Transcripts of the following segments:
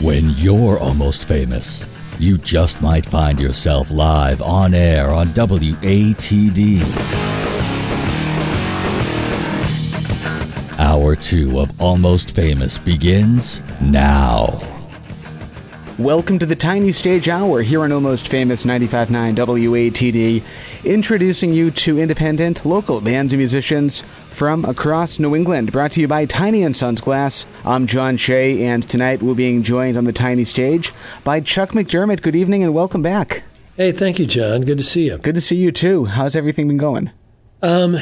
When you're almost famous, you just might find yourself live on air on WATD. Hour two of Almost Famous begins now. Welcome to the Tiny Stage Hour here on Almost Famous 95.9 WATD, introducing you to independent, local bands and musicians from across New England. Brought to you by Tiny and Sons Glass. I'm John Shea, and tonight we're being joined on the Tiny Stage by Chuck McDermott. Good evening and welcome back. Hey, thank you, John. Good to see you. Good to see you too. How's everything been going? Um,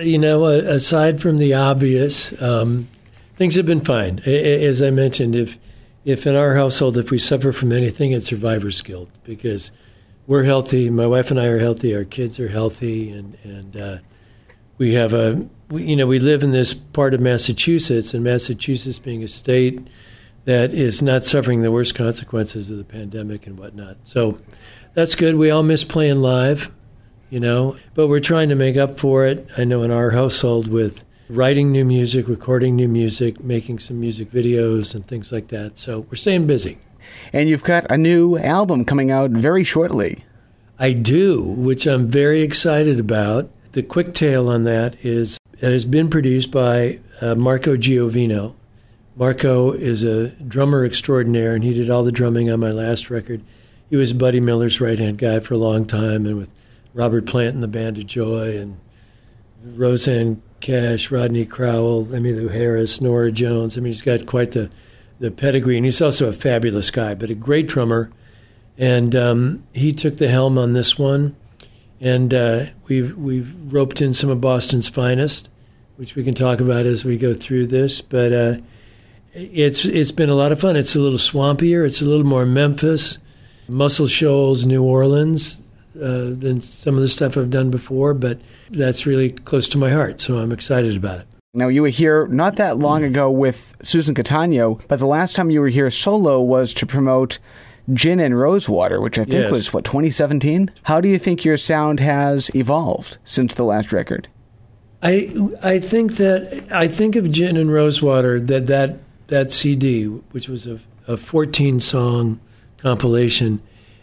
you know, uh, aside from the obvious, um, things have been fine. As I mentioned, if if in our household, if we suffer from anything, it's survivor's guilt because we're healthy. My wife and I are healthy. Our kids are healthy, and and uh, we have a we, you know we live in this part of Massachusetts, and Massachusetts being a state that is not suffering the worst consequences of the pandemic and whatnot. So that's good. We all miss playing live, you know, but we're trying to make up for it. I know in our household with writing new music, recording new music, making some music videos and things like that. So we're staying busy. And you've got a new album coming out very shortly. I do, which I'm very excited about. The quick tale on that is it has been produced by uh, Marco Giovino. Marco is a drummer extraordinaire, and he did all the drumming on my last record. He was Buddy Miller's right hand guy for a long time, and with Robert Plant and the Band of Joy, and Rosanne Cash, Rodney Crowell, Emmylou Harris, Norah Jones. I mean, he's got quite the, the pedigree, and he's also a fabulous guy, but a great drummer. And um, he took the helm on this one, and uh, we've we've roped in some of Boston's finest, which we can talk about as we go through this. But uh, it's it's been a lot of fun. It's a little swampier. It's a little more Memphis, Muscle Shoals, New Orleans uh, than some of the stuff I've done before, but that's really close to my heart, so I'm excited about it. Now, you were here not that long ago with Susan Cattaneo, but the last time you were here solo was to promote Gin and Rosewater, which I think Yes. was, what, 2017? How do you think your sound has evolved since the last record? I I think that I think of Gin and Rosewater that that that CD, which was a, a 14 song compilation,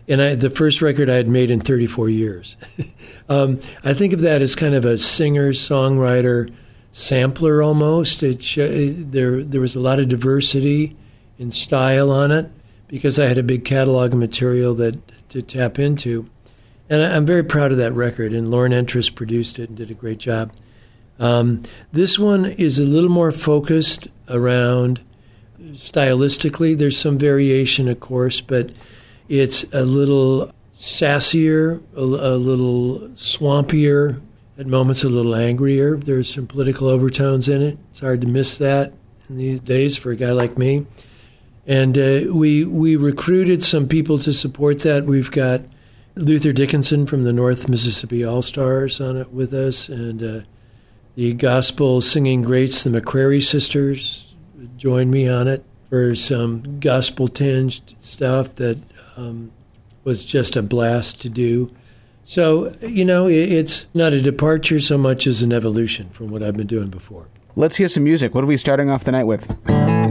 and I, the first record I had made in 34 years. um, I think of that as kind of a singer songwriter sampler almost. It sh- there there was a lot of diversity in style on it because I had a big catalog of material that to tap into. And I- I'm very proud of that record. And Lorne Entress produced it and did a great job. Um, this one is a little more focused around stylistically. There's some variation, of course, but it's a little sassier, a, a little swampier, at moments a little angrier. There's some political overtones in it. It's hard to miss that in these days for a guy like me. And uh, we we recruited some people to support that. We've got Luther Dickinson from the North Mississippi All Stars on it with us, and uh, the gospel singing greats, the McCrary sisters, joined me on it for some gospel tinged stuff that um, was just a blast to do. So, you know, it's not a departure so much as an evolution from what I've been doing before. Let's hear some music. What are we starting off the night with?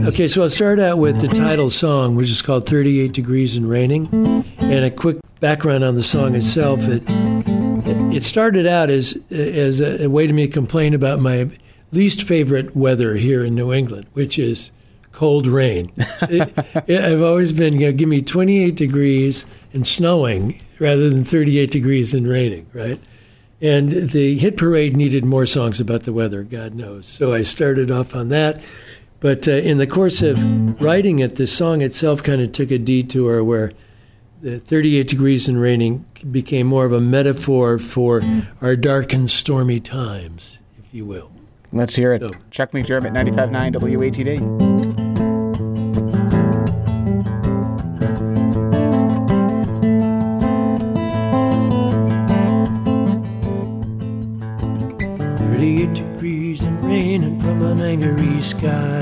Okay, so I'll start out with the title song, which is called 38 Degrees and Raining. And a quick background on the song itself. It, it started out as, as a way to me complain about my least favorite weather here in New England, which is cold rain. It- it- I've always been, you know, give me 28 degrees and snowing rather than 38 degrees and raining, right? And the hit parade needed more songs about the weather, God knows. So I started off on that. But uh, in the course of writing it, the song itself kind of took a detour where the 38 degrees and raining became more of a metaphor for our dark and stormy times, if you will. Let's hear it. So- Chuck McDermott, 95.9 WATD. sky.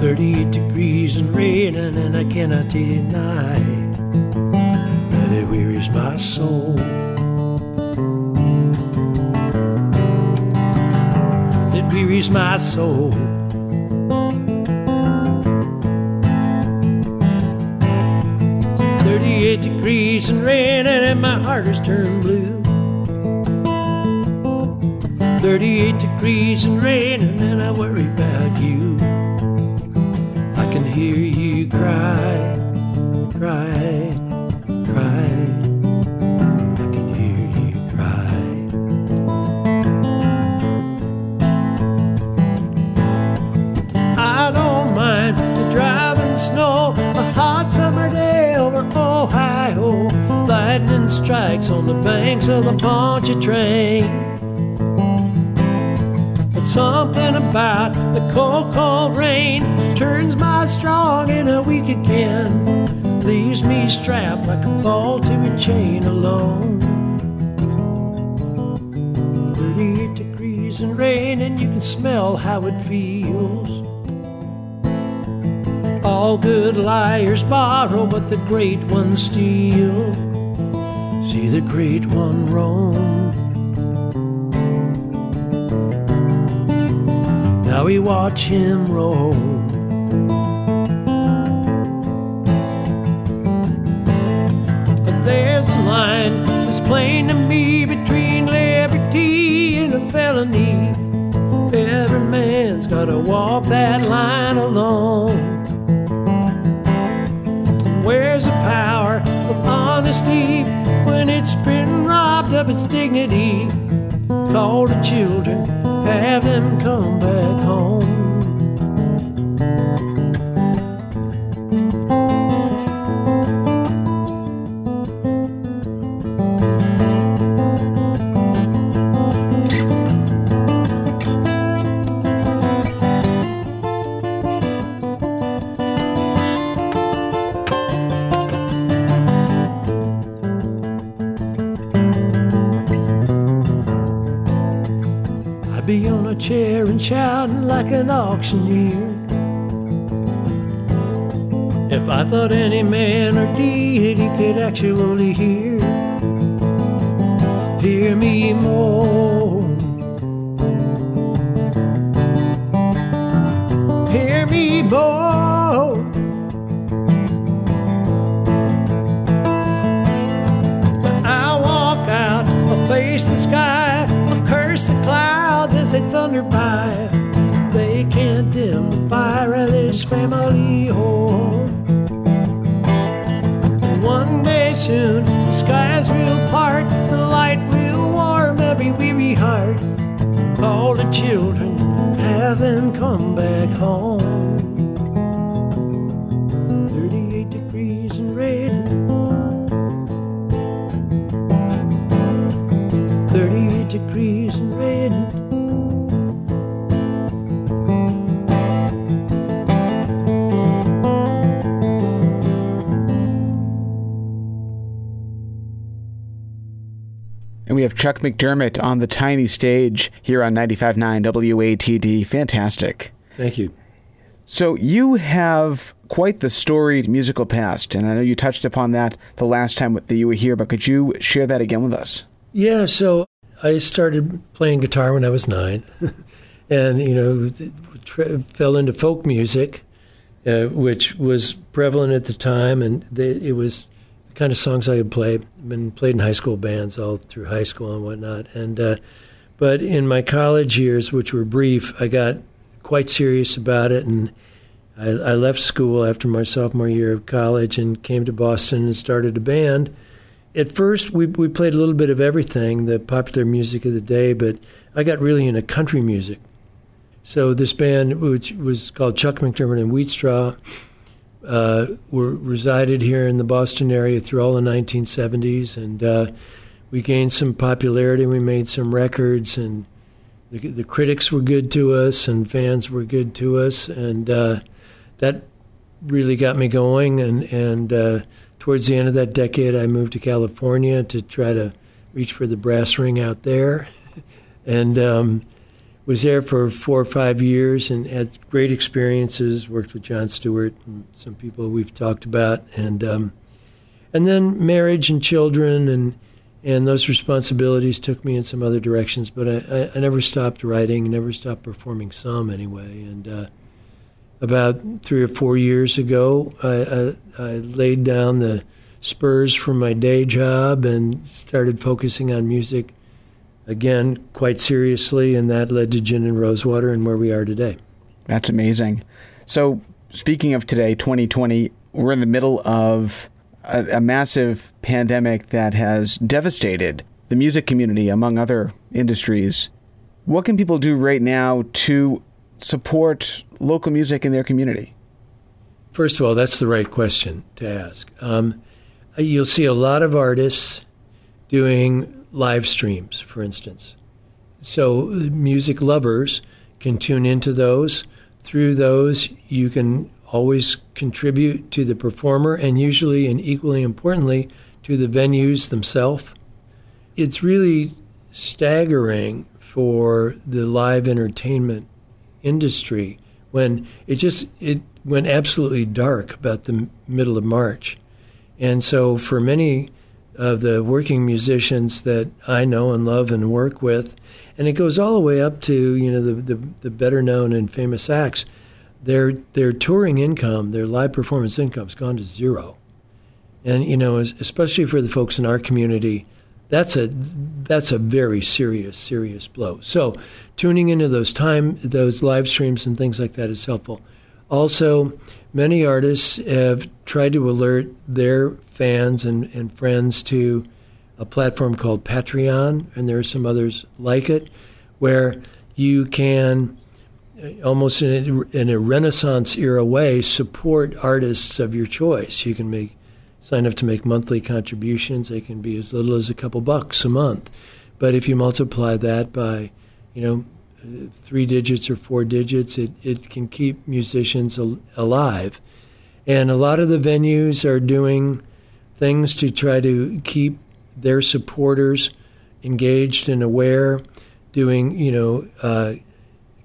38 degrees and raining, and I cannot deny that it wearies my soul. It wearies my soul. Thirty-eight degrees and raining, and my heart has turned blue. 38 degrees and raining, and I worry about you. I can hear you cry, cry, cry. I can hear you cry. I don't mind the driving snow, a hot summer day over Ohio. Lightning strikes on the banks of the Pontchartrain. Something about the cold, cold rain turns my strong in a weak again. Leaves me strapped like a ball to a chain alone. 38 degrees and rain, and you can smell how it feels. All good liars borrow, but the great ones steal. See the great one roam. Now we watch him roll. But there's a line that's plain to me between liberty and a felony. Every man's gotta walk that line alone. Where's the power of honesty when it's been robbed of its dignity? Call the children, have them come back home. Actually hear, degrees and raining. And we have Chuck McDermott on the tiny stage here on 95.9 WATD. Fantastic. Thank you. So you have quite the storied musical past, and I know you touched upon that the last time that you were here, but could you share that again with us? Yeah, so I started playing guitar when I was nine, and you know, tra- fell into folk music, uh, which was prevalent at the time, and they, it was the kind of songs I could play. Been played in high school bands all through high school and whatnot, and uh, but in my college years, which were brief, I got quite serious about it, and I, I left school after my sophomore year of college and came to Boston and started a band at first we we played a little bit of everything, the popular music of the day, but I got really into country music. So this band, which was called Chuck McDermott and Wheatstraw, uh, were resided here in the Boston area through all the 1970s, and uh, we gained some popularity. We made some records, and the, the critics were good to us, and fans were good to us, and uh, that really got me going. And and uh, towards the end of that decade, I moved to California to try to reach for the brass ring out there, and um, was there for four or five years and had great experiences. Worked with John Stewart and some people we've talked about, and um, and then marriage and children and and those responsibilities took me in some other directions. But I, I, I never stopped writing, never stopped performing some anyway, and. Uh, about three or four years ago, I, I, I laid down the spurs from my day job and started focusing on music again quite seriously, and that led to Gin and Rosewater and where we are today. That's amazing. So, speaking of today, 2020, we're in the middle of a, a massive pandemic that has devastated the music community, among other industries. What can people do right now to support local music in their community? First of all, that's the right question to ask. Um, you'll see a lot of artists doing live streams, for instance. So, music lovers can tune into those. Through those, you can always contribute to the performer and usually and equally importantly to the venues themselves. It's really staggering for the live entertainment industry when it just it went absolutely dark about the middle of March. And so for many of the working musicians that I know and love and work with, and it goes all the way up to, you know, the, the, the better known and famous acts, their their touring income, their live performance income has gone to zero. And you know, especially for the folks in our community, that's a that's a very serious serious blow. So, tuning into those time those live streams and things like that is helpful. Also, many artists have tried to alert their fans and, and friends to a platform called Patreon, and there are some others like it, where you can uh, almost in a, in a Renaissance era way, support artists of your choice. You can make sign up to make monthly contributions. They can be as little as a couple bucks a month, but if you multiply that by, you know, three digits or four digits, it, it can keep musicians al- alive. And a lot of the venues are doing things to try to keep their supporters engaged and aware, doing, you know, uh,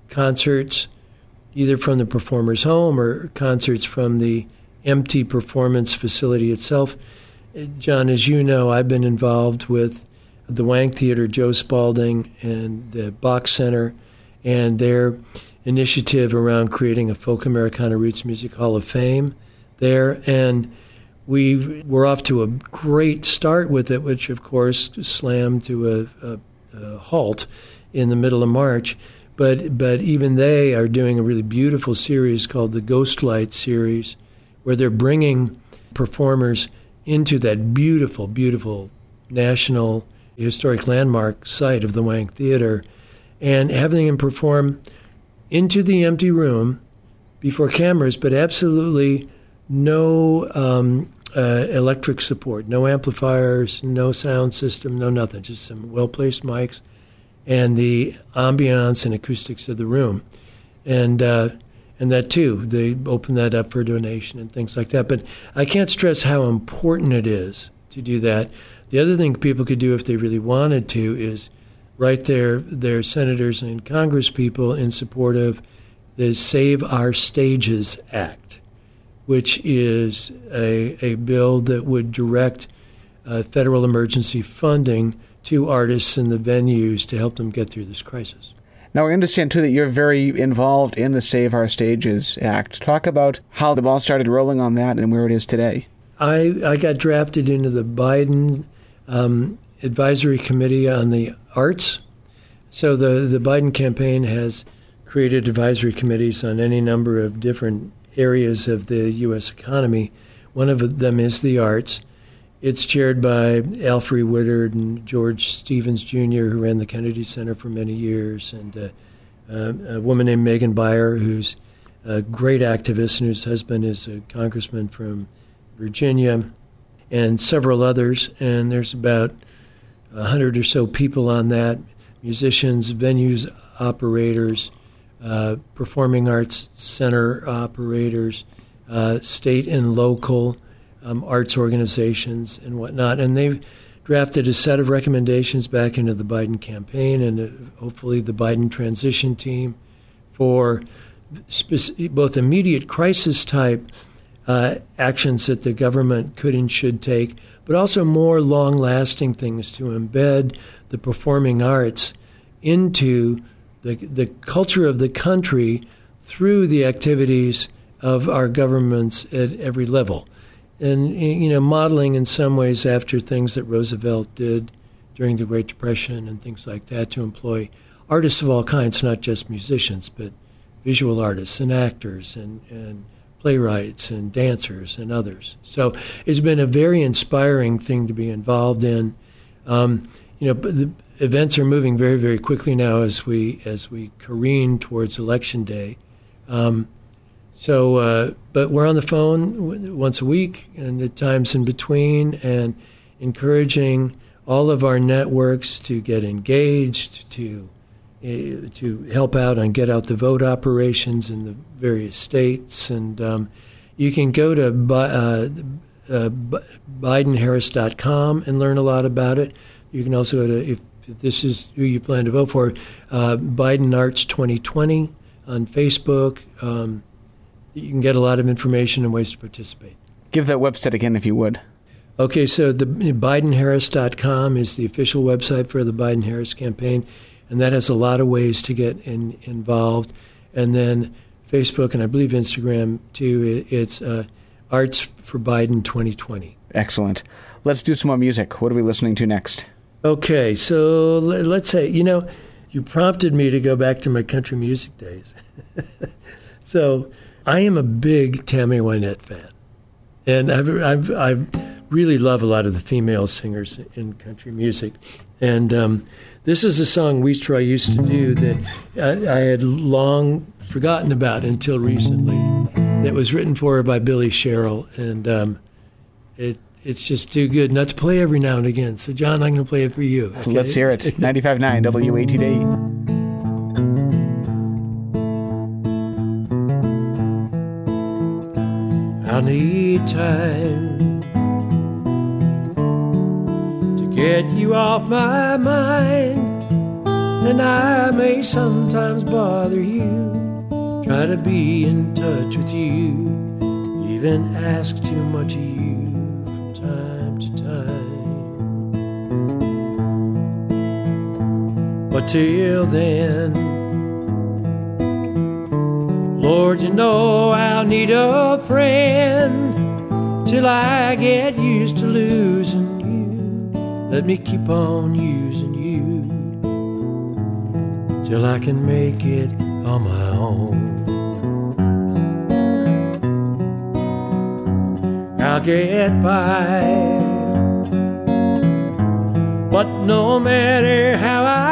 concerts either from the performer's home or concerts from the empty performance facility itself. John, as you know, I've been involved with the Wang Theater, Joe Spaulding, and the Boch Center, and their initiative around creating a Folk Americana Roots Music Hall of Fame there. And we were off to a great start with it, which of course slammed to a, a, a halt in the middle of March. But but even they are doing a really beautiful series called the Ghostlight series, where they're bringing performers into that beautiful, beautiful national historic landmark site of the Wang Theater, and having them perform into the empty room before cameras, but absolutely no um, uh, electric support, no amplifiers, no sound system, no nothing, just some well placed mics and the ambiance and acoustics of the room. And uh, and that too, they open that up for donation and things like that. But I can't stress how important it is to do that. The other thing people could do if they really wanted to is write their their senators and Congress people in support of the Save Our Stages Act, which is a, a bill that would direct uh, federal emergency funding to artists and the venues to help them get through this crisis. Now, I understand too that you're very involved in the Save Our Stages Act. Talk about how the ball started rolling on that and where it is today. I, I got drafted into the Biden um, Advisory Committee on the Arts. So the, the Biden campaign has created advisory committees on any number of different areas of the U.S. economy. One of them is the arts. It's chaired by Alfre Woodard and George Stevens Jr., who ran the Kennedy Center for many years, and uh, uh, a woman named Megan Beyer, who's a great activist and whose husband is a congressman from Virginia, and several others. And there's about a hundred or so people on that musicians, venues operators, uh, performing arts center operators, uh, state and local um, arts organizations and whatnot. And they drafted a set of recommendations back into the Biden campaign and uh, hopefully the Biden transition team for speci- both immediate crisis type uh, actions that the government could and should take, but also more long lasting things to embed the performing arts into the, the culture of the country through the activities of our governments at every level. And you know, modeling in some ways after things that Roosevelt did during the Great Depression and things like that to employ artists of all kinds, not just musicians, but visual artists and actors and, and playwrights and dancers and others. So it's been a very inspiring thing to be involved in. Um, you know, the events are moving very, very quickly now as we as we careen towards election day. Um, so, uh, but we're on the phone once a week and at times in between, and encouraging all of our networks to get engaged, to uh, to help out on get out the vote operations in the various states. And um, you can go to uh, uh, BidenHarris.com and learn a lot about it. You can also go to, if, if this is who you plan to vote for, uh, Biden Arts 2020 on Facebook. Um, you can get a lot of information and ways to participate. Give that website again if you would. Okay, so the BidenHarris.com is the official website for the Biden Harris campaign, and that has a lot of ways to get in, involved. And then Facebook and I believe Instagram too. It's uh, Arts for Biden 2020. Excellent. Let's do some more music. What are we listening to next? Okay, so let's say you know you prompted me to go back to my country music days. so I am a big Tammy Wynette fan, and I've, I've, I've really love a lot of the female singers in country music. And um, this is a song Wheatstraw used to do that I, I, had long forgotten about until recently. It was written for her by Billy Sherrill, and um, it it's just too good not to play every now and again. So, John, I'm going to play it for you. Okay? Let's hear it. 95.9 WATD. I need time to get you off my mind, and I may sometimes bother you. Try to be in touch with you, even ask too much of you from time to time. But till then, Lord, you know I'll need a friend till I get used to losing you. Let me keep on using you till I can make it on my own. I'll get by. But no matter how I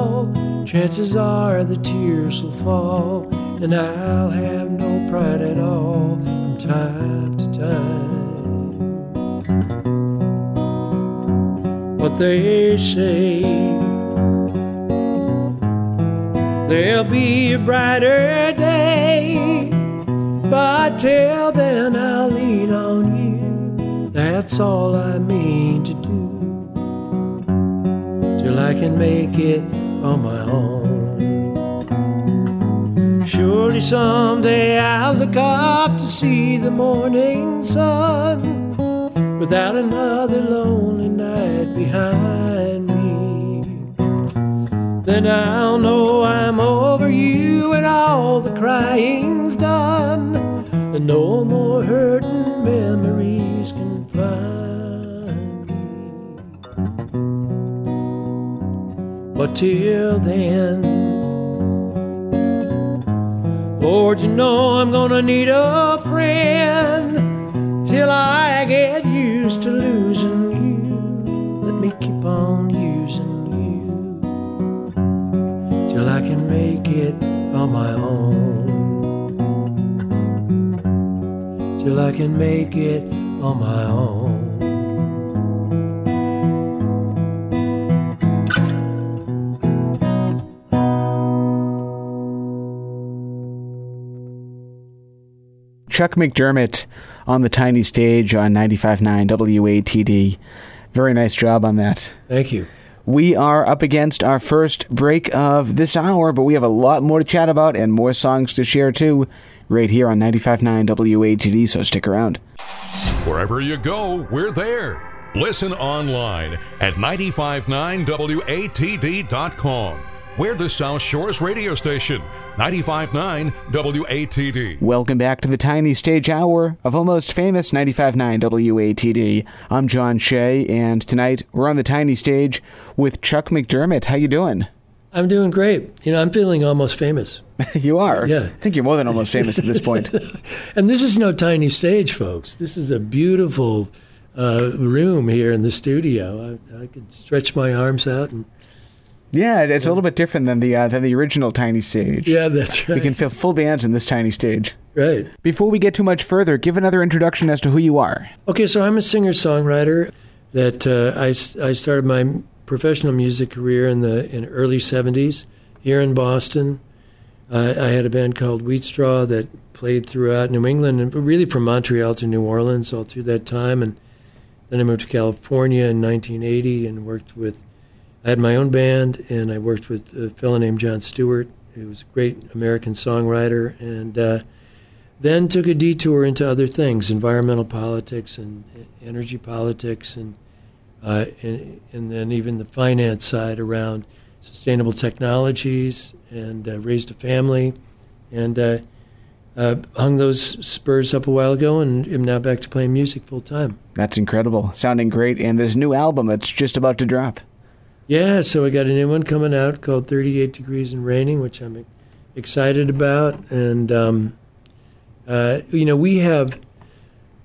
I'll. Chances are the tears will fall, and I'll have no pride at all from time to time. What they say, there'll be a brighter day, but till then I'll lean on you. That's all I mean to do till I can make it on my own. Surely someday I'll look up to see the morning sun without another lonely night behind me. Then I'll know I'm over you and all the crying's done, and no more hurting memories But till then, Lord, you know I'm gonna need a friend till I get used to losing you. Let me keep on using you till I can make it on my own. Till I can make it on my own. Chuck McDermott on the tiny stage on 95.9 WATD. Very nice job on that. Thank you. We are up against our first break of this hour, but we have a lot more to chat about and more songs to share too, right here on 95.9 WATD, so stick around. Wherever you go, we're there. Listen online at 959watd.com We're the South Shores radio station, 95.9 WATD. Welcome back to the tiny stage hour of almost famous 95.9 WATD. I'm John Shea, and tonight we're on the tiny stage with Chuck McDermott. How you doing? I'm doing great. You know, I'm feeling almost famous. you are? Yeah. I think you're more than almost famous at this point. and this is no tiny stage, folks. This is a beautiful uh, room here in the studio. I, I could stretch my arms out and yeah, it's a little bit different than the uh, than the original tiny stage. Yeah, that's right. We can fill full bands in this tiny stage. Right. Before we get too much further, give another introduction as to who you are. Okay, so I'm a singer songwriter. That uh, I I started my professional music career in the in early '70s here in Boston. Uh, I had a band called Wheat Straw that played throughout New England and really from Montreal to New Orleans all through that time. And then I moved to California in 1980 and worked with I had my own band, and I worked with a fellow named John Stewart, who was a great American songwriter, and uh, then took a detour into other things, environmental politics and energy politics, and, uh, and, and then even the finance side around sustainable technologies, and uh, raised a family, and uh, uh, hung those spurs up a while ago, and am now back to playing music full time. That's incredible, sounding great, and this new album that's just about to drop. Yeah, so I got a new one coming out called 38 Degrees and Raining, which I'm excited about. And, um, uh, you know, we have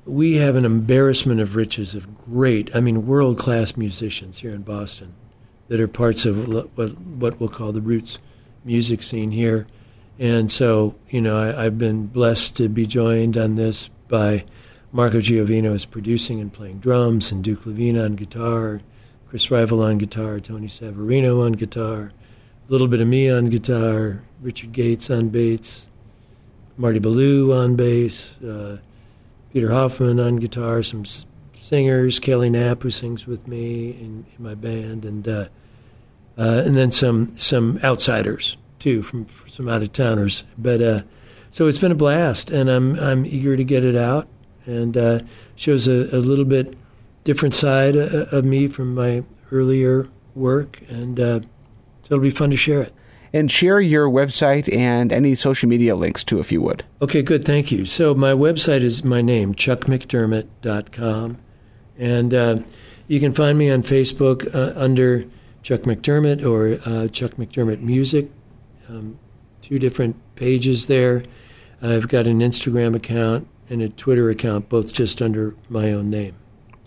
we have an embarrassment of riches of great, I mean, world class musicians here in Boston that are parts of what, what we'll call the roots music scene here. And so, you know, I, have been blessed to be joined on this by Marco Giovino as producing and playing drums, and Duke Levine on guitar, Chris Rival on guitar, Tony Savarino on guitar, a little bit of me on guitar, Richard Gates on bass, Marty Ballou on bass, uh, Peter Hoffman on guitar, some singers, Kelly Knapp who sings with me in, in my band, and uh, uh, and then some some outsiders too from, from some out of towners. But uh, so it's been a blast, and I'm I'm eager to get it out, and uh, shows a, a little bit different side of me from my earlier work, and uh, so it'll be fun to share it. And share your website and any social media links too, if you would. Okay, good. Thank you. So my website is my name, chuckmcdermott.com, and uh, you can find me on Facebook uh, under Chuck McDermott or uh, Chuck McDermott Music. Um, two different pages there. I've got an Instagram account and a Twitter account, both just under my own name.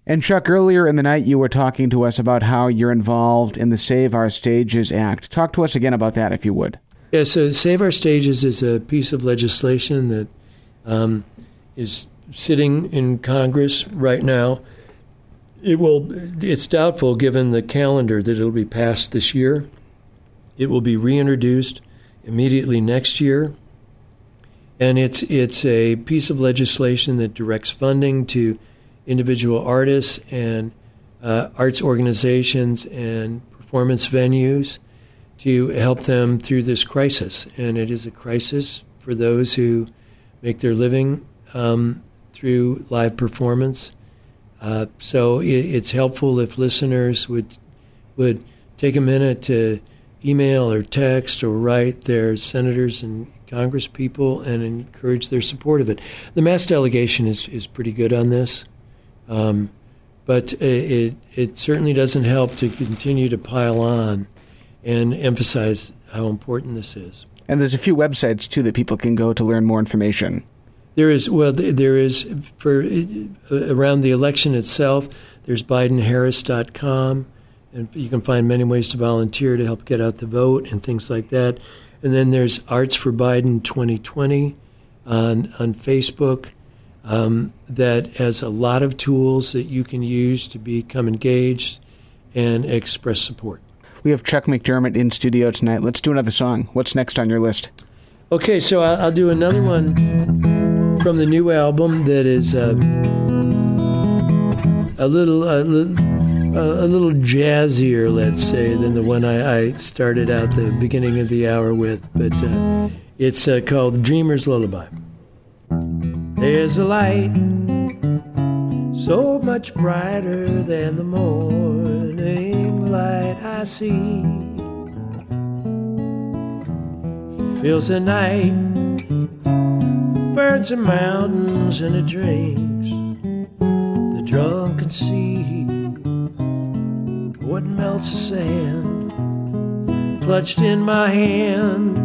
And Chuck, earlier in the night, you were talking to us about how you're involved in the Save Our Stages Act. Talk to us again about that, if you would. Yeah, so Save Our Stages is a piece of legislation that um, is sitting in Congress right now. It will. It's doubtful, given the calendar, that it'll be passed this year. It will be reintroduced immediately next year, and it's it's a piece of legislation that directs funding to individual artists and uh, arts organizations and performance venues to help them through this crisis. And it is a crisis for those who make their living um, through live performance. Uh, so it, it's helpful if listeners would would take a minute to email or text or write their senators and Congress people and encourage their support of it. The mass delegation is, is pretty good on this. Um, but it, it certainly doesn't help to continue to pile on and emphasize how important this is. And there's a few websites too that people can go to learn more information. There is well, there is for uh, around the election itself. There's BidenHarris.com, and you can find many ways to volunteer to help get out the vote and things like that. And then there's Arts for Biden 2020 on on Facebook um, that has a lot of tools that you can use to become engaged and express support. We have Chuck McDermott in studio tonight. Let's do another song. What's next on your list? Okay, so I'll, I'll do another one from the new album that is uh, a little a little a little jazzier, let's say, than the one I, I, started out the beginning of the hour with. But uh, it's uh, called "Dreamer's Lullaby." There's a light so much brighter than the morning light I see. Fills the night, burns the mountains and it drinks. The drunken sea. What melts the sand, clutched in my hand,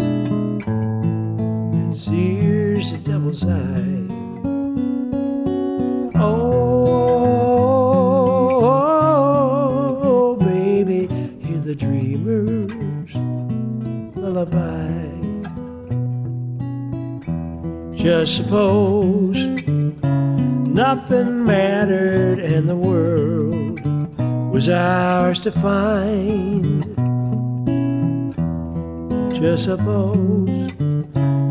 and sears the devil's eye. Oh, baby, hear the dreamer's lullaby. Just suppose nothing mattered and the world was ours to find. Just suppose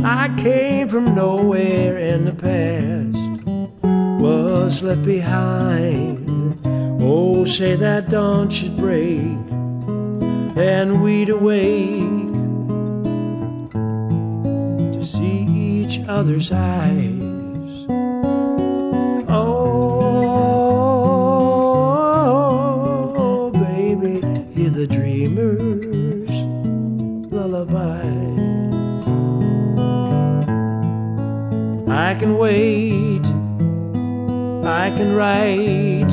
I came from nowhere and the past was left behind. Oh, say that dawn should break and we'd awake to see each other's eyes. Can wait. I can write,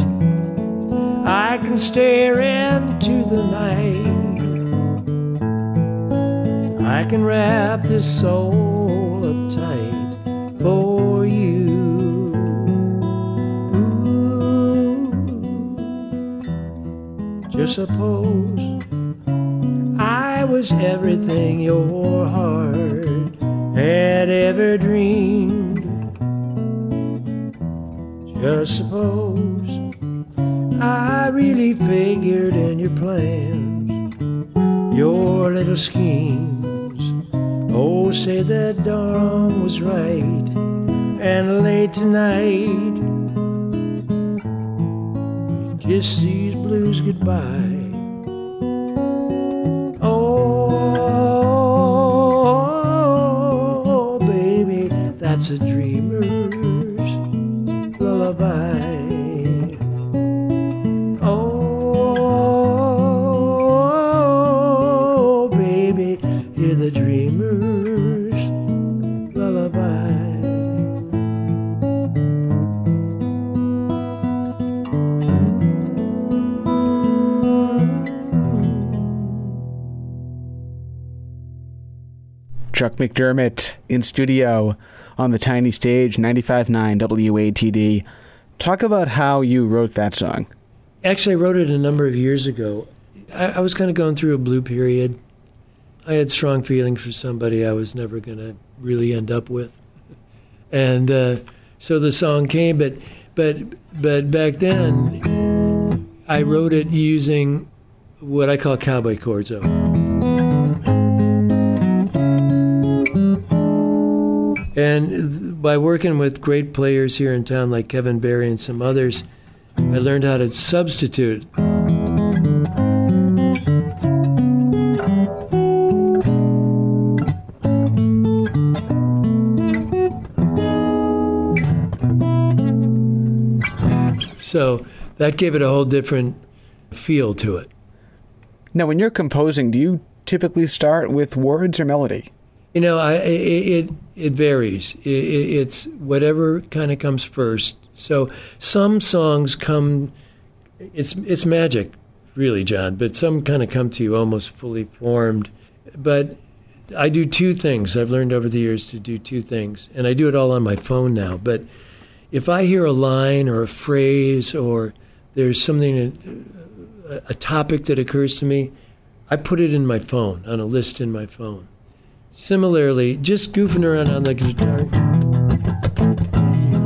I can stare into the night, I can wrap this soul up tight for you. Just suppose I was everything your heart had ever dreamed. Just suppose I really figured in your plans, your little schemes. Oh, say that dawn was right, and late tonight we kiss these blues goodbye. Chuck McDermott in studio on the tiny stage, 95.9 WATD. Talk about how you wrote that song. Actually, I wrote it a number of years ago. I, I was kind of going through a blue period. I had strong feelings for somebody I was never going to really end up with, and uh, so the song came. But but but back then, I wrote it using what I call cowboy chords. Though. And by working with great players here in town like Kevin Barry and some others, I learned how to substitute. So that gave it a whole different feel to it. Now, when you're composing, do you typically start with words or melody? You know, I, it, it varies. It, it, it's whatever kind of comes first. So some songs come. It's it's magic, really, John. But some kind of come to you almost fully formed. But I do two things. I've learned over the years to do two things, and I do it all on my phone now. But if I hear a line or a phrase or there's something, a topic that occurs to me, I put it in my phone on a list in my phone. Similarly, just goofing around on the guitar,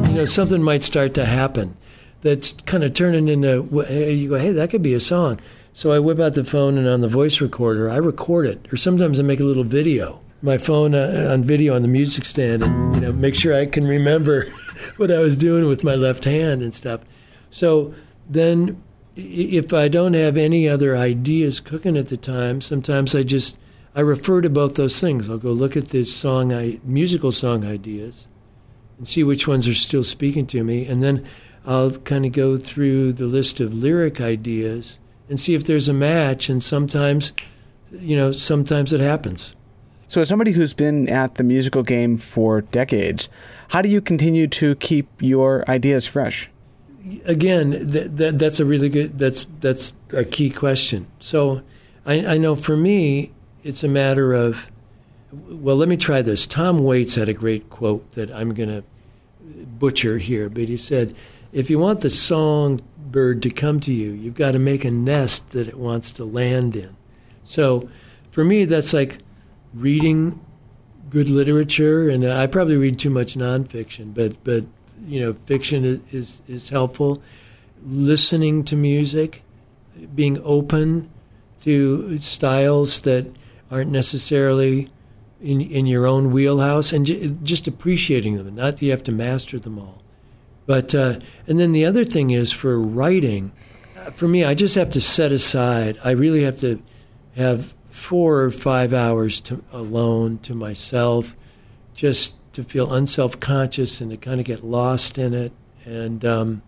you know, something might start to happen that's kind of turning into, you go, hey, that could be a song. So I whip out the phone and on the voice recorder, I record it. Or sometimes I make a little video. My phone uh, on video on the music stand and, you know, make sure I can remember what I was doing with my left hand and stuff. So then if I don't have any other ideas cooking at the time, sometimes I just I refer to both those things. I'll go look at this song, I, musical song ideas, and see which ones are still speaking to me, and then I'll kind of go through the list of lyric ideas and see if there's a match. And sometimes, you know, sometimes it happens. So, as somebody who's been at the musical game for decades, how do you continue to keep your ideas fresh? Again, th- th- that's a really good. That's that's a key question. So, I, I know for me, it's a matter of. Well, let me try this. Tom Waits had a great quote that I'm going to butcher here, but he said, "If you want the songbird to come to you, you've got to make a nest that it wants to land in." So, for me, that's like reading good literature, and I probably read too much nonfiction, but but you know, fiction is is, is helpful. Listening to music, being open to styles that aren't necessarily in in your own wheelhouse, and j- just appreciating them. Not that you have to master them all, but uh, and then the other thing is for writing. uh, For me, I just have to set aside. I really have to have four or five hours to, alone to myself, just to feel unself conscious and to kind of get lost in it. And um,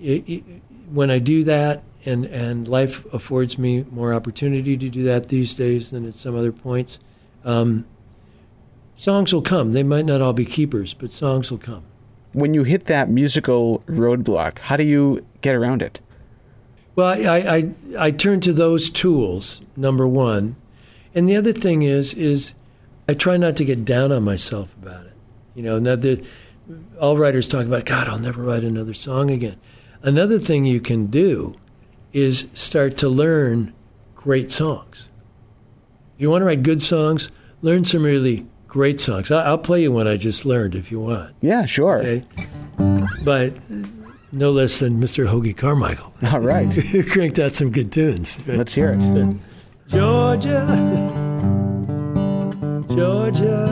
it, it, when I do that, and, and life affords me more opportunity to do that these days than at some other points, um, songs will come. They might not all be keepers, but songs will come. When you hit that musical roadblock, how do you get around it? Well, I, I, I turn to those tools, number one. And the other thing is, is I try not to get down on myself about it. You know, now the, all writers talk about, God, I'll never write another song again. Another thing you can do is start to learn great songs. If you want to write good songs, learn some really great songs. I'll play you one I just learned if you want. Yeah, sure. Okay. But no less than Mr. Hoagy Carmichael. All right. you cranked out some good tunes. Let's hear it. Georgia, Georgia,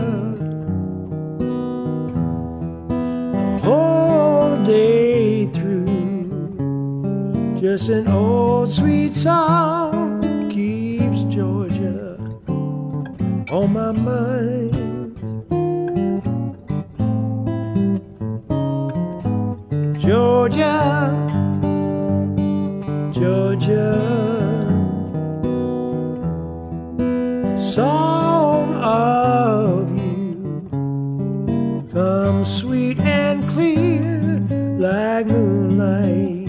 the whole day just an old sweet song keeps Georgia on my mind. Georgia, Georgia. song of you comes sweet and clear like moonlight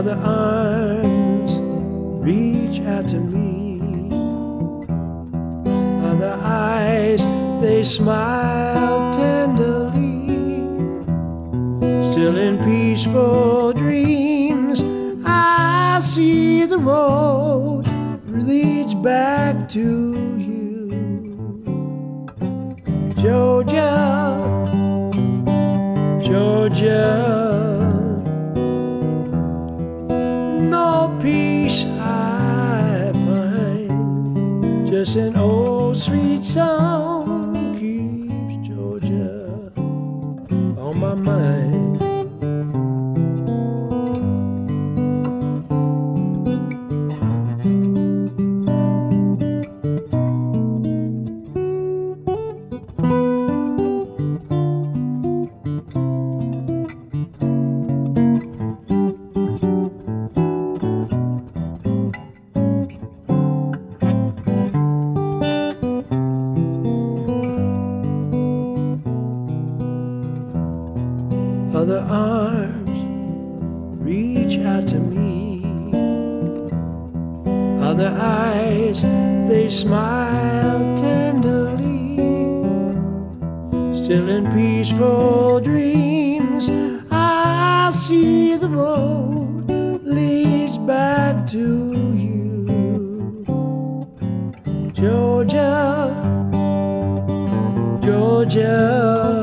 Other arms reach out to me. Other eyes, they smile tenderly still in peaceful dreams. I see the road leads back to Still in peaceful dreams, I see the road leads back to you, Georgia, Georgia.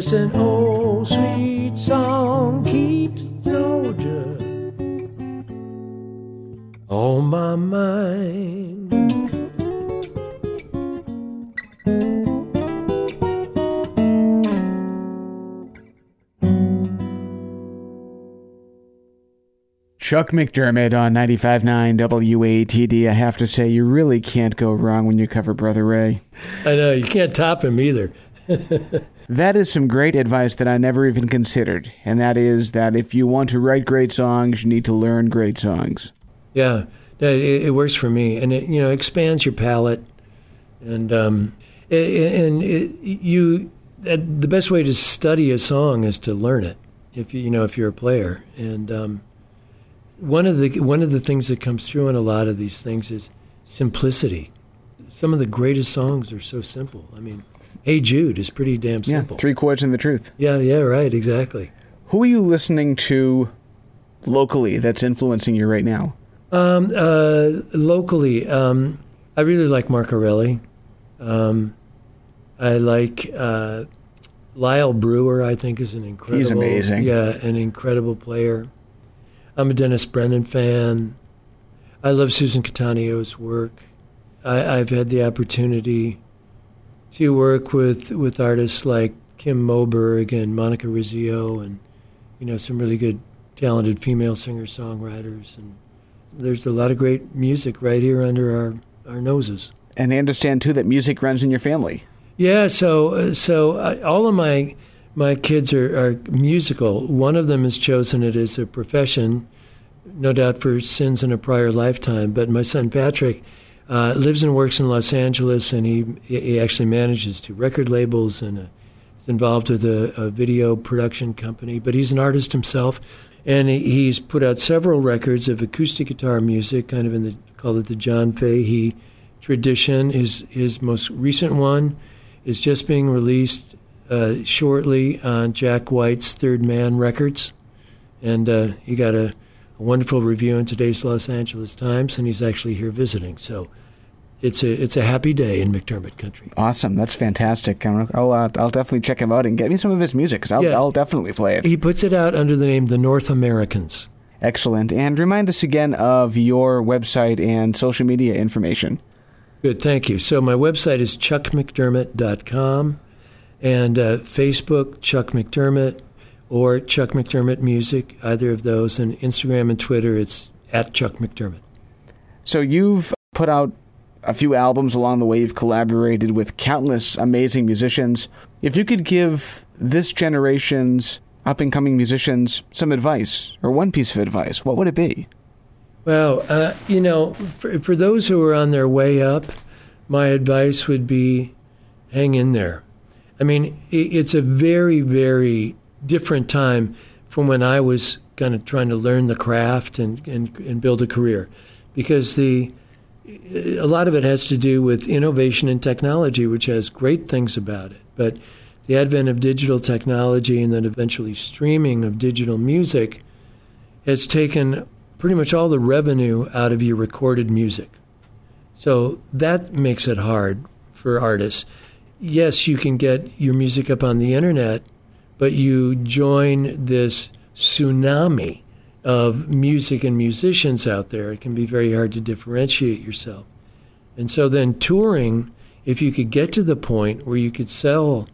Listen, oh, sweet song keeps Georgia on oh, my mind. Chuck McDermott on 95.9 WATD. I have to say, you really can't go wrong when you cover Brother Ray. I know, you can't top him either. that is some great advice that I never even considered, and that is that if you want to write great songs, you need to learn great songs. Yeah, it, it works for me, and it you know expands your palette, and um, and it, you the best way to study a song is to learn it. If you you know if you're a player, and um, one of the one of the things that comes through in a lot of these things is simplicity. Some of the greatest songs are so simple. I mean, "Hey Jude" is pretty damn simple. Yeah, three chords and the truth. Yeah, yeah, right, exactly. Who are you listening to locally that's influencing you right now? Um, uh, locally, um, I really like Mark Morelli. Um, I like uh, Lyle Brewer. I think is an incredible. He's amazing. Yeah, an incredible player. I'm a Dennis Brennan fan. I love Susan Cattaneo's work. I, have had the opportunity to work with, with artists like Kim Moberg and Monica Rizzio and you know some really good talented female singer songwriters and there's a lot of great music right here under our, our noses. And I understand too that music runs in your family. Yeah, so uh, so I, all of my my kids are, are musical. One of them has chosen it as a profession, no doubt for sins in a prior lifetime. But my son Patrick uh, lives and works in Los Angeles, and he he actually manages two record labels and a, is involved with a, a, video production company. But he's an artist himself, and he's put out several records of acoustic guitar music, kind of in the call it the John Fahey tradition. His his most recent one is just being released uh, shortly on Jack White's Third Man Records, and uh, he got a, a, wonderful review in today's Los Angeles Times, and he's actually here visiting. So it's a it's a happy day in McDermott country. Awesome, that's fantastic. I'll uh, I'll definitely check him out and get me some of his music because I'll yeah. I'll definitely play it. He puts it out under the name The North Americans. Excellent, and remind us again of your website and social media information. Good, thank you. So my website is chuckmcdermott.com and uh, Facebook, Chuck McDermott, or Chuck McDermott Music, either of those. And Instagram and Twitter, it's at Chuck McDermott. So you've put out a few albums along the way. You've collaborated with countless amazing musicians. If you could give this generation's up and coming musicians some advice or one piece of advice, what would it be? Well, uh, you know, for, for those who are on their way up, my advice would be hang in there. I mean, it's a very, very different time from when I was kind of trying to learn the craft and, and, and build a career because the a lot of it has to do with innovation and technology, which has great things about it. But the advent of digital technology and then eventually streaming of digital music has taken pretty much all the revenue out of your recorded music. So that makes it hard for artists yes, you can get your music up on the internet, but you join this tsunami of music and musicians out there. It can be very hard to differentiate yourself. And so then touring, if you could get to the point where you could sell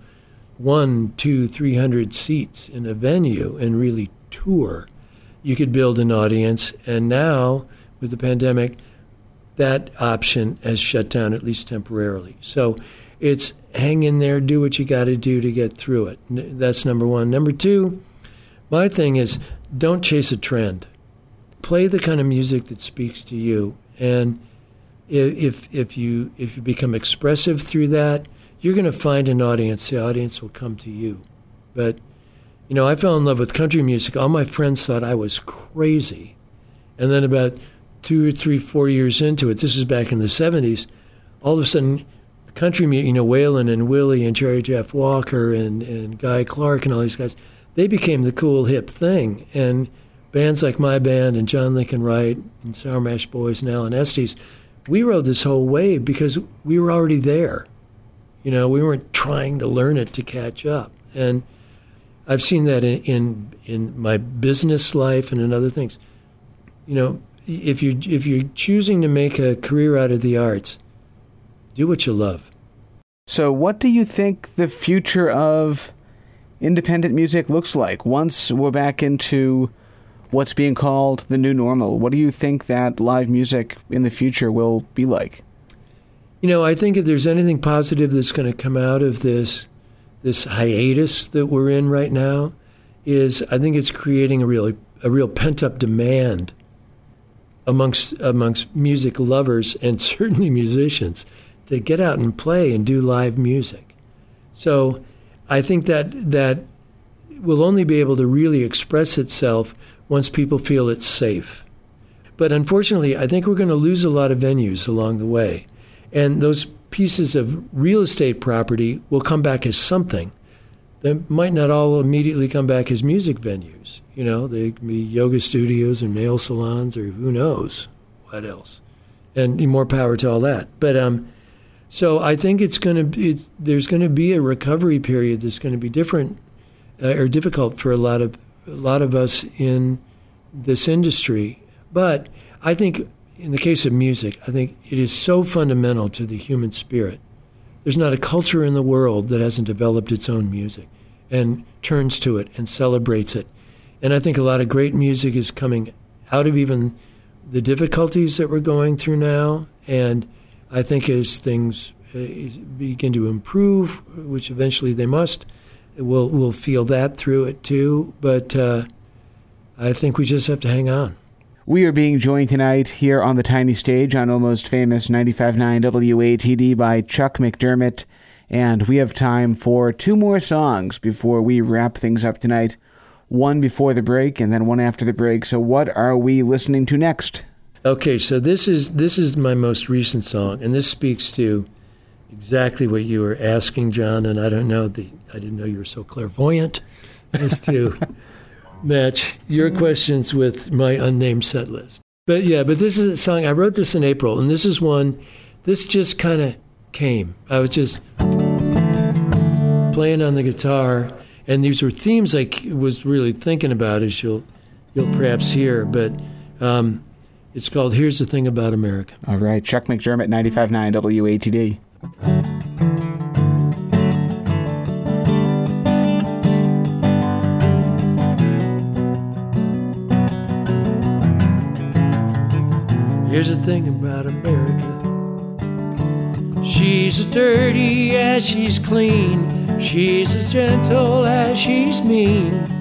one, two, three hundred seats in a venue and really tour, you could build an audience. And now, with the pandemic, that option has shut down at least temporarily. So it's hang in there, do what you got to do to get through it. That's number one. Number two, my thing is don't chase a trend. Play the kind of music that speaks to you, and if if you if you become expressive through that, you're going to find an audience. The audience will come to you. But you know, I fell in love with country music. All my friends thought I was crazy, and then about two or three, four years into it, this is back in the '70s. All of a sudden, country music, you know, Waylon and Willie and Jerry Jeff Walker and, and Guy Clark and all these guys, they became the cool hip thing. And bands like my band and John Lincoln Wright and Sour Mash Boys and Alan Estes, we rode this whole wave because we were already there. You know, we weren't trying to learn it to catch up. And I've seen that in, in, in my business life and in other things. You know, if you if you're choosing to make a career out of the arts, do what you love. So, what do you think the future of independent music looks like once we're back into what's being called the new normal. What do you think that live music in the future will be like? You know, I think if there's anything positive that's going to come out of this this hiatus that we're in right now, is I think it's creating a really a real pent up demand amongst amongst music lovers and certainly musicians to get out and play and do live music. So I think that that will only be able to really express itself once people feel it's safe. But unfortunately, I think we're going to lose a lot of venues along the way. And those pieces of real estate property will come back as something. They might not all immediately come back as music venues. You know, they can be yoga studios or nail salons or who knows what else. And more power to all that. But um, so I think it's going to be, there's going to be a recovery period that's going to be different uh, or difficult for a lot of a lot of us in this industry. But I think in the case of music, I think it is so fundamental to the human spirit. There's not a culture in the world that hasn't developed its own music and turns to it and celebrates it. And I think a lot of great music is coming out of even the difficulties that we're going through now. And I think as things uh, begin to improve, which eventually they must, we'll we'll feel that through it too. But uh, I think we just have to hang on. We are being joined tonight here on the tiny stage on Almost Famous 95.9 WATD by Chuck McDermott. And we have time for two more songs before we wrap things up tonight. One before the break and then one after the break. So what are we listening to next? Okay, so this is this is my most recent song, and this speaks to exactly what you were asking, John. And I don't know the I didn't know you were so clairvoyant as to match your questions with my unnamed set list. But yeah, but this is a song I wrote this in April, and this is one. This just kind of came. I was just playing on the guitar, and these were themes I was really thinking about, as you'll you'll perhaps hear. But um, it's called "Here's the Thing About America." All right, Chuck McDermott, 95.9 WATD. Here's the thing about America. She's as dirty as she's clean. She's as gentle as she's mean.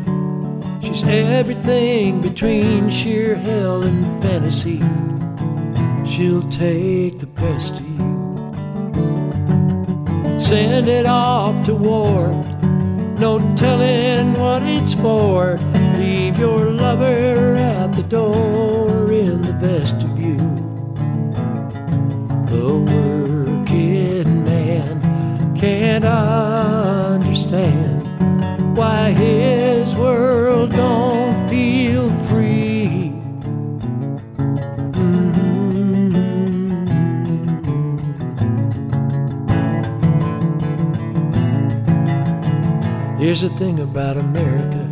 Everything between sheer hell and fantasy. She'll take the best of you. Send it off to war. No telling what it's for. Leave your lover at the door in the vestibule. The working man can't understand why his world don't feel free. Mm-hmm. Here's the thing about America.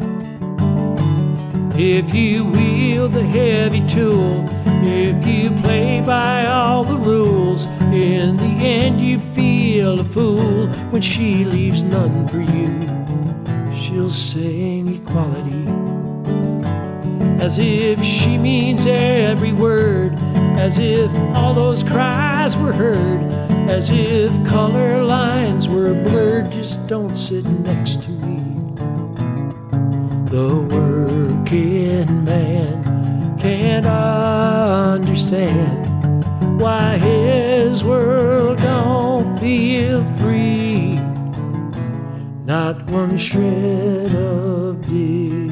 If you wield the heavy tool, if you play by all the rules, in the end you feel a fool when she leaves none for you. She'll sing equality as if she means every word, as if all those cries were heard, as if color lines were blurred. Just don't sit next to me. The working man can't understand why his world don't feel. Not one shred of dignity.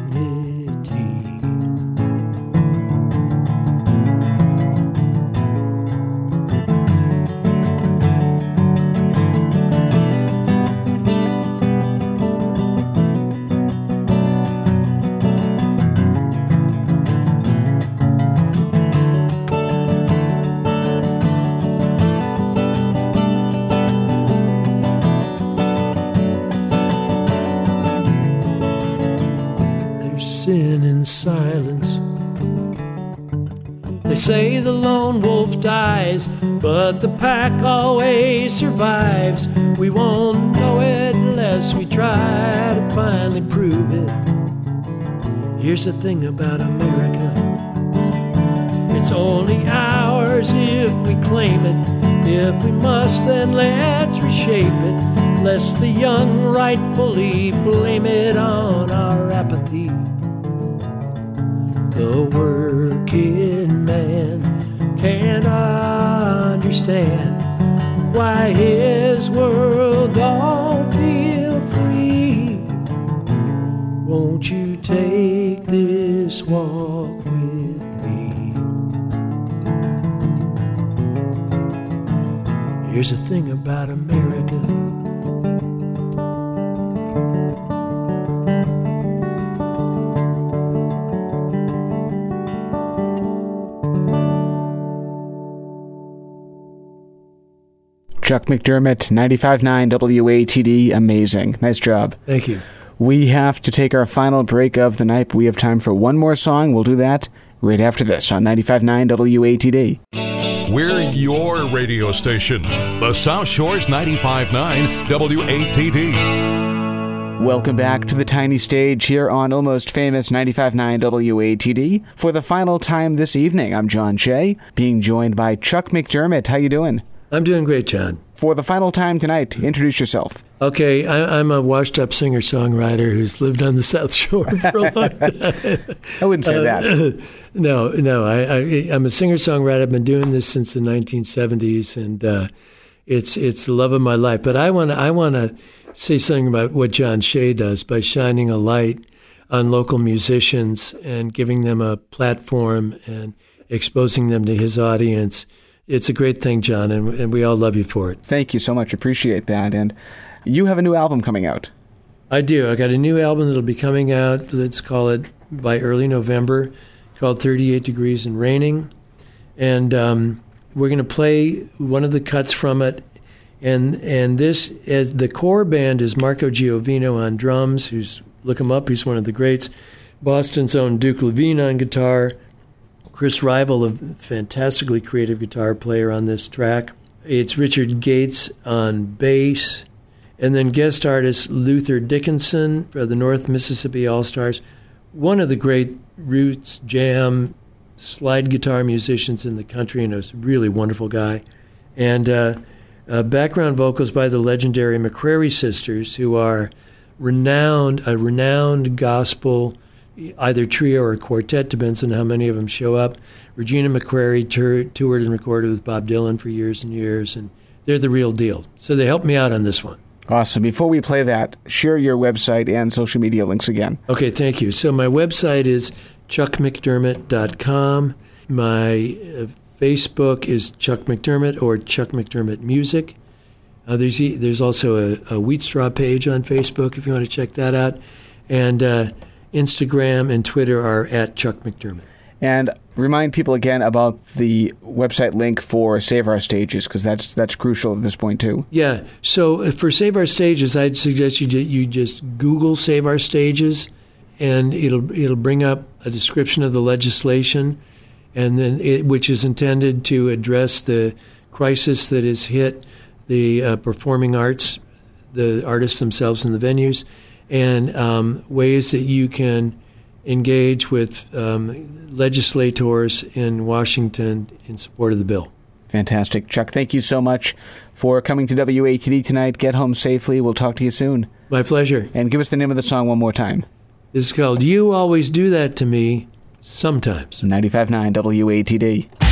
We won't know it unless we try to finally prove it. Here's the thing about America it's only ours if we claim it. If we must, then let's reshape it, lest the young rightfully blame it on our apathy. The working man can't understand why his world all feel free. Won't you take this walk with me? Here's the thing about America. Chuck McDermott, 95.9 WATD. Amazing. Nice job. Thank you. We have to take our final break of the night. We have time for one more song. We'll do that right after this on 95.9 WATD. We're your radio station, the South Shores 95.9 WATD. Welcome back to the tiny stage here on Almost Famous 95.9 WATD. For the final time this evening, I'm John Shea, being joined by Chuck McDermott. How you doing? I'm doing great, John. For the final time tonight, introduce yourself. Okay, I, I'm a washed up singer songwriter who's lived on the South Shore for a long time. I wouldn't say that. no, no, I, I, I'm a singer songwriter. I've been doing this since the 1970s, and uh, it's it's the love of my life. But I want to I want to say something about what John Shea does by shining a light on local musicians and giving them a platform and exposing them to his audience. It's a great thing, John, and, and we all love you for it. Thank you so much. Appreciate that. And you have a new album coming out. I do. I got a new album that'll be coming out. Let's call it by early November, called 38 Degrees and Raining. And um, we're going to play one of the cuts from it. And and this as the core band is Marco Giovino on drums, who's look him up, he's one of the greats. Boston's own Duke Levine on guitar. Chris Rival, a fantastically creative guitar player on this track. It's Richard Gates on bass. And then guest artist Luther Dickinson for the North Mississippi All Stars, one of the great roots jam slide guitar musicians in the country, and a really wonderful guy. And uh, uh, background vocals by the legendary McCrary sisters, who are renowned, a renowned gospel, either trio or quartet, depends on how many of them show up. Regina McCrary tour, toured and recorded with Bob Dylan for years and years, and they're the real deal. So they helped me out on this one. Awesome. Before we play that, share your website and social media links again. Okay, thank you. So my website is chuckmcdermott.com. My uh, Facebook is Chuck McDermott or Chuck McDermott Music. Uh, there's there's also a, a, Wheatstraw page on Facebook if you want to check that out, and uh, Instagram and Twitter are at Chuck McDermott. And remind people again about the website link for Save Our Stages because that's that's crucial at this point too. Yeah. So uh, for Save Our Stages, I'd suggest you you just Google Save Our Stages, and it'll it'll bring up a description of the legislation, and then it, which is intended to address the crisis that has hit the uh, performing arts, the artists themselves and the venues, and um, ways that you can engage with um, legislators in Washington in support of the bill. Fantastic. Chuck, thank you so much for coming to WATD tonight. Get home safely. We'll talk to you soon. My pleasure. And give us the name of the song one more time. This is called You Always Do That to Me Sometimes. 95.9 WATD.